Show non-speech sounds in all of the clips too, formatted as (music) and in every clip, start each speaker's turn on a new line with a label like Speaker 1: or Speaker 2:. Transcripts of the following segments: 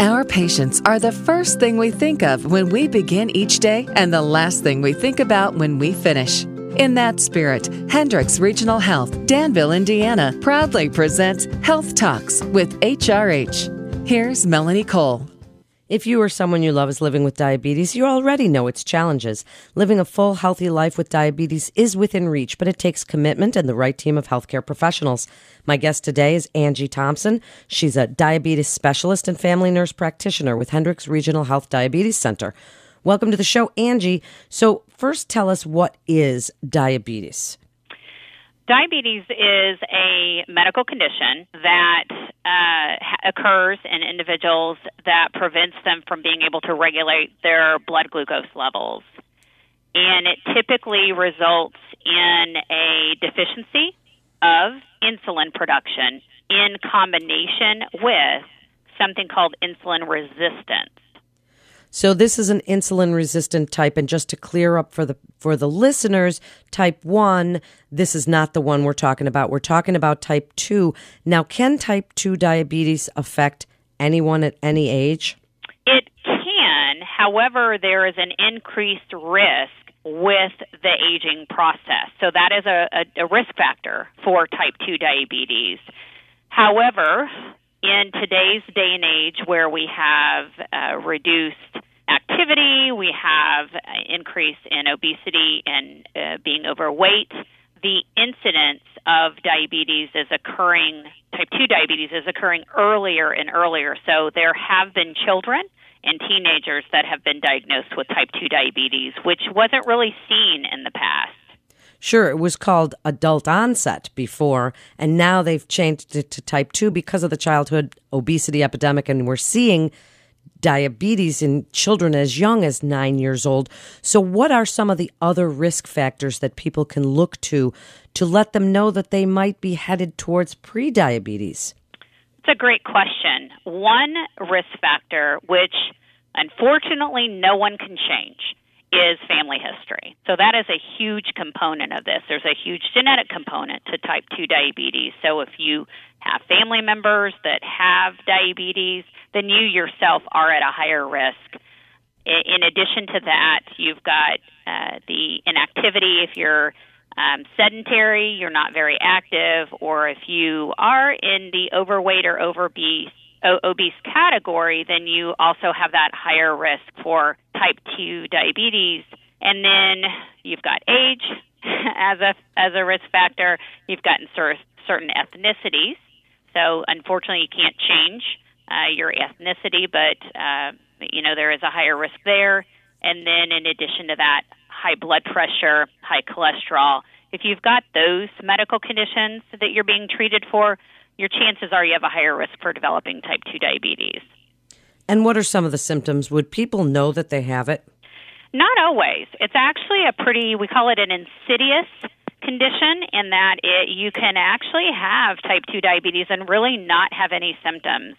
Speaker 1: Our patients are the first thing we think of when we begin each day and the last thing we think about when we finish. In that spirit, Hendricks Regional Health, Danville, Indiana, proudly presents Health Talks with HRH. Here's Melanie Cole.
Speaker 2: If you or someone you love is living with diabetes, you already know its challenges. Living a full, healthy life with diabetes is within reach, but it takes commitment and the right team of healthcare professionals. My guest today is Angie Thompson. She's a diabetes specialist and family nurse practitioner with Hendricks Regional Health Diabetes Center. Welcome to the show, Angie. So, first, tell us what is diabetes?
Speaker 3: Diabetes is a medical condition that uh, occurs in individuals that prevents them from being able to regulate their blood glucose levels. And it typically results in a deficiency of insulin production in combination with something called insulin resistance.
Speaker 2: So this is an insulin resistant type and just to clear up for the for the listeners, type 1, this is not the one we're talking about. We're talking about type 2. Now, can type 2 diabetes affect anyone at any age?
Speaker 3: It can. However, there is an increased risk with the aging process. So that is a, a, a risk factor for type 2 diabetes. However, in today's day and age where we have uh, reduced activity, we have increase in obesity and uh, being overweight, the incidence of diabetes is occurring, type 2 diabetes is occurring earlier and earlier. So there have been children and teenagers that have been diagnosed with type 2 diabetes, which wasn't really seen in the past.
Speaker 2: Sure, it was called adult onset before, and now they've changed it to type 2 because of the childhood obesity epidemic, and we're seeing diabetes in children as young as nine years old. So, what are some of the other risk factors that people can look to to let them know that they might be headed towards prediabetes?
Speaker 3: It's a great question. One risk factor, which unfortunately no one can change, is family history. So that is a huge component of this. There's a huge genetic component to type 2 diabetes. So if you have family members that have diabetes, then you yourself are at a higher risk. In addition to that, you've got uh, the inactivity if you're um, sedentary, you're not very active, or if you are in the overweight or obese obese category, then you also have that higher risk for type 2 diabetes. And then you've got age (laughs) as a as a risk factor. You've got certain ethnicities. So unfortunately, you can't change uh, your ethnicity, but uh, you know there is a higher risk there. And then in addition to that, high blood pressure, high cholesterol. If you've got those medical conditions that you're being treated for, your chances are you have a higher risk for developing type 2 diabetes.
Speaker 2: And what are some of the symptoms? Would people know that they have it?
Speaker 3: Not always. It's actually a pretty, we call it an insidious condition in that it, you can actually have type 2 diabetes and really not have any symptoms.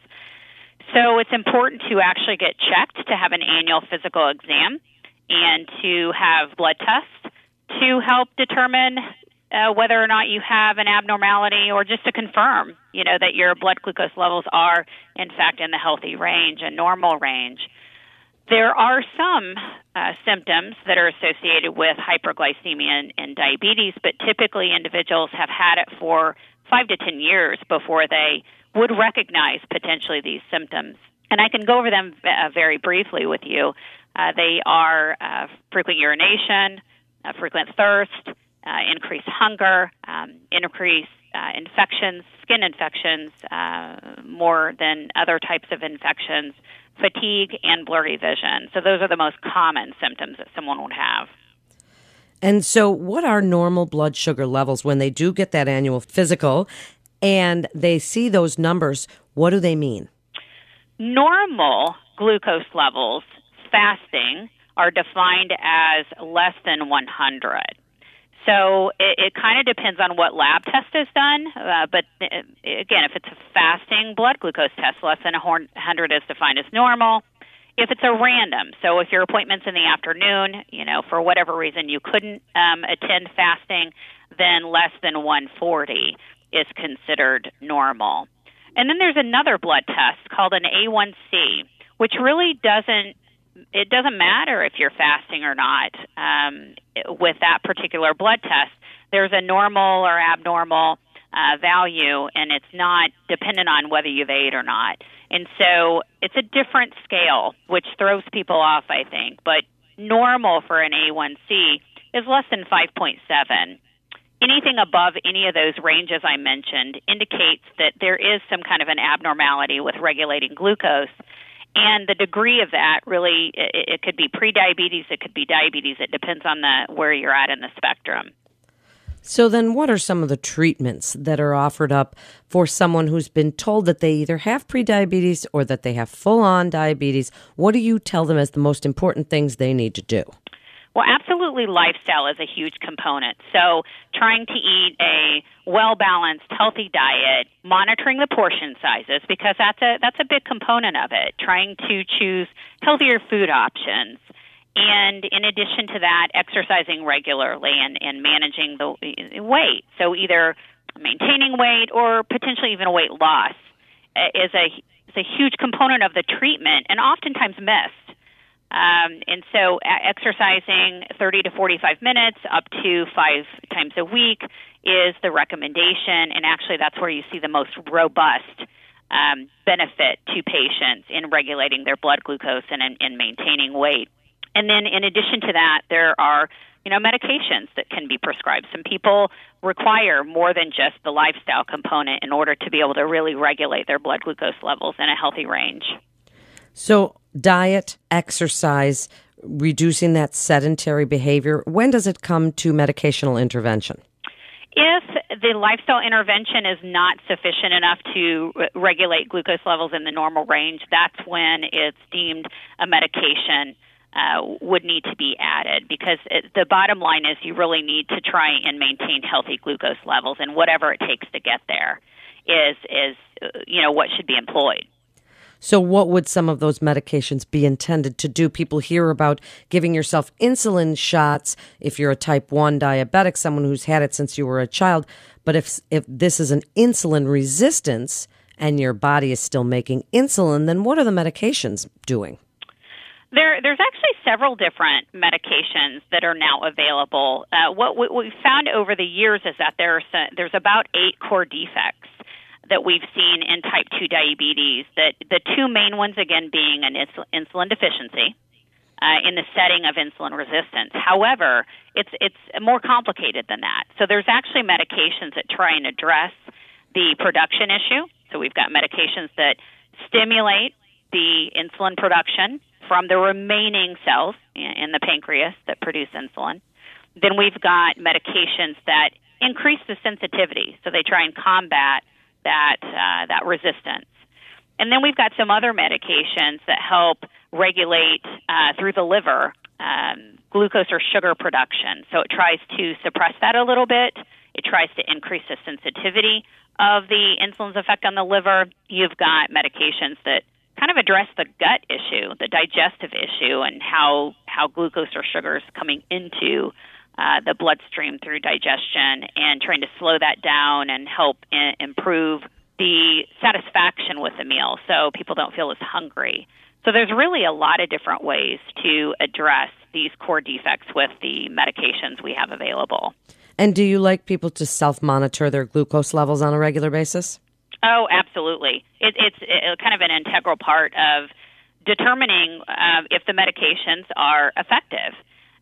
Speaker 3: So it's important to actually get checked, to have an annual physical exam, and to have blood tests to help determine uh, whether or not you have an abnormality or just to confirm, you know, that your blood glucose levels are in fact in the healthy range and normal range. There are some uh, symptoms that are associated with hyperglycemia and, and diabetes, but typically individuals have had it for five to ten years before they would recognize potentially these symptoms. And I can go over them uh, very briefly with you. Uh, they are uh, frequent urination, uh, frequent thirst, uh, increased hunger, um, increased uh, infections, skin infections, uh, more than other types of infections, fatigue, and blurry vision. So, those are the most common symptoms that someone would have.
Speaker 2: And so, what are normal blood sugar levels when they do get that annual physical and they see those numbers? What do they mean?
Speaker 3: Normal glucose levels fasting are defined as less than 100. So it, it kind of depends on what lab test is done. Uh, but uh, again, if it's a fasting blood glucose test, less than 100 is defined as normal. If it's a random, so if your appointment's in the afternoon, you know, for whatever reason you couldn't um, attend fasting, then less than 140 is considered normal. And then there's another blood test called an A1C, which really doesn't it doesn't matter if you're fasting or not um, with that particular blood test. There's a normal or abnormal uh, value, and it's not dependent on whether you've ate or not. And so it's a different scale, which throws people off, I think. But normal for an A1C is less than 5.7. Anything above any of those ranges I mentioned indicates that there is some kind of an abnormality with regulating glucose. And the degree of that really, it, it could be prediabetes, it could be diabetes. It depends on the where you're at in the spectrum.
Speaker 2: So, then what are some of the treatments that are offered up for someone who's been told that they either have prediabetes or that they have full on diabetes? What do you tell them as the most important things they need to do?
Speaker 3: Well, absolutely, lifestyle is a huge component. So, trying to eat a well balanced, healthy diet, monitoring the portion sizes because that's a that's a big component of it. Trying to choose healthier food options, and in addition to that, exercising regularly and, and managing the weight. So either maintaining weight or potentially even weight loss uh, is a is a huge component of the treatment and oftentimes missed. Um, and so, exercising 30 to 45 minutes up to five times a week is the recommendation. And actually, that's where you see the most robust um, benefit to patients in regulating their blood glucose and in maintaining weight. And then in addition to that, there are you know medications that can be prescribed. Some people require more than just the lifestyle component in order to be able to really regulate their blood glucose levels in a healthy range.
Speaker 2: So, diet, exercise, reducing that sedentary behavior, when does it come to medicational intervention?
Speaker 3: If the lifestyle intervention is not sufficient enough to regulate glucose levels in the normal range, that's when it's deemed a medication uh, would need to be added because it, the bottom line is you really need to try and maintain healthy glucose levels, and whatever it takes to get there is is uh, you know what should be employed.
Speaker 2: So, what would some of those medications be intended to do? People hear about giving yourself insulin shots if you're a type 1 diabetic, someone who's had it since you were a child. But if, if this is an insulin resistance and your body is still making insulin, then what are the medications doing?
Speaker 3: There, there's actually several different medications that are now available. Uh, what, what we've found over the years is that there's there's about eight core defects that we've seen in type 2 diabetes. That the two main ones again being an insulin deficiency uh, in the setting of insulin resistance. However, it's it's more complicated than that. So there's actually medications that try and address the production issue. So we've got medications that stimulate the insulin production from the remaining cells in the pancreas that produce insulin. Then we've got medications that increase the sensitivity, so they try and combat that uh, that resistance. And then we've got some other medications that help regulate uh, through the liver um, glucose or sugar production. So it tries to suppress that a little bit. It tries to increase the sensitivity of the insulin's effect on the liver. You've got medications that kind of address the gut issue, the digestive issue, and how how glucose or sugars coming into uh, the bloodstream through digestion, and trying to slow that down and help improve the satisfaction with the meal, so people don't feel as hungry. So there's really a lot of different ways to address these core defects with the medications we have available.
Speaker 2: And do you like people to self monitor their glucose levels on a regular basis?
Speaker 3: Oh, absolutely. It, it's it, kind of an integral part of determining uh, if the medications are effective.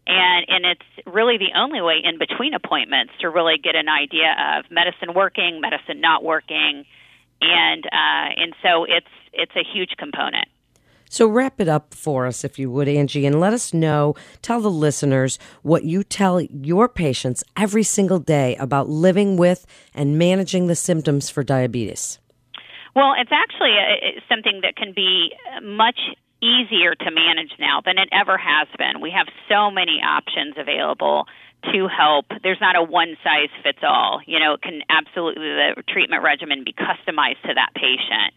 Speaker 3: And, and it's really the only way in between appointments to really get an idea of medicine working, medicine not working, and uh, and so it's it's a huge component.
Speaker 2: So wrap it up for us, if you would, Angie, and let us know, tell the listeners what you tell your patients every single day about living with and managing the symptoms for diabetes.
Speaker 3: Well, it's actually a, something that can be much easier to manage now than it ever has been. We have so many options available to help. There's not a one size fits all. You know, it can absolutely the treatment regimen be customized to that patient.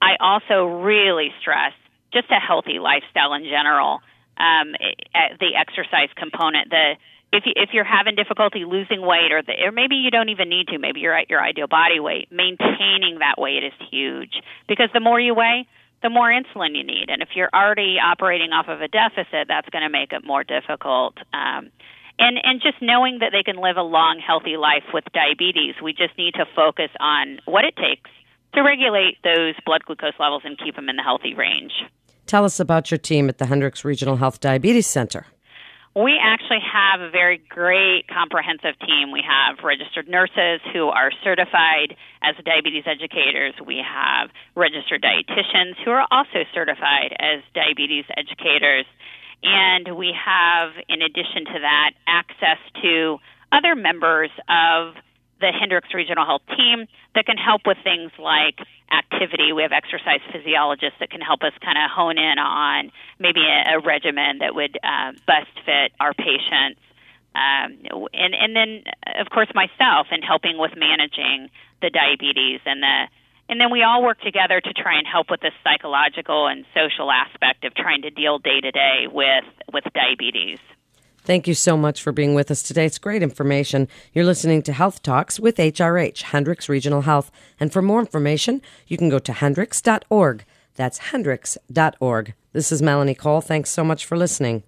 Speaker 3: I also really stress just a healthy lifestyle in general. Um, the exercise component, the if you, if you're having difficulty losing weight, or, the, or maybe you don't even need to, maybe you're at your ideal body weight, maintaining that weight is huge because the more you weigh, the more insulin you need, and if you're already operating off of a deficit, that's going to make it more difficult. Um, and and just knowing that they can live a long, healthy life with diabetes, we just need to focus on what it takes to regulate those blood glucose levels and keep them in the healthy range.
Speaker 2: Tell us about your team at the Hendricks Regional Health Diabetes Center.
Speaker 3: We actually have a very great comprehensive team. We have registered nurses who are certified as diabetes educators. We have registered dietitians who are also certified as diabetes educators. And we have, in addition to that, access to other members of the Hendricks Regional Health Team that can help with things like activity. We have exercise physiologists that can help us kind of hone in on maybe a, a regimen that would uh, best fit our patients. Um, and, and then, of course, myself in helping with managing the diabetes and the and then we all work together to try and help with the psychological and social aspect of trying to deal day to day with with diabetes.
Speaker 2: Thank you so much for being with us today. It's great information. You're listening to Health Talks with HRH, Hendricks Regional Health. And for more information, you can go to hendricks.org. That's hendricks.org. This is Melanie Cole. Thanks so much for listening.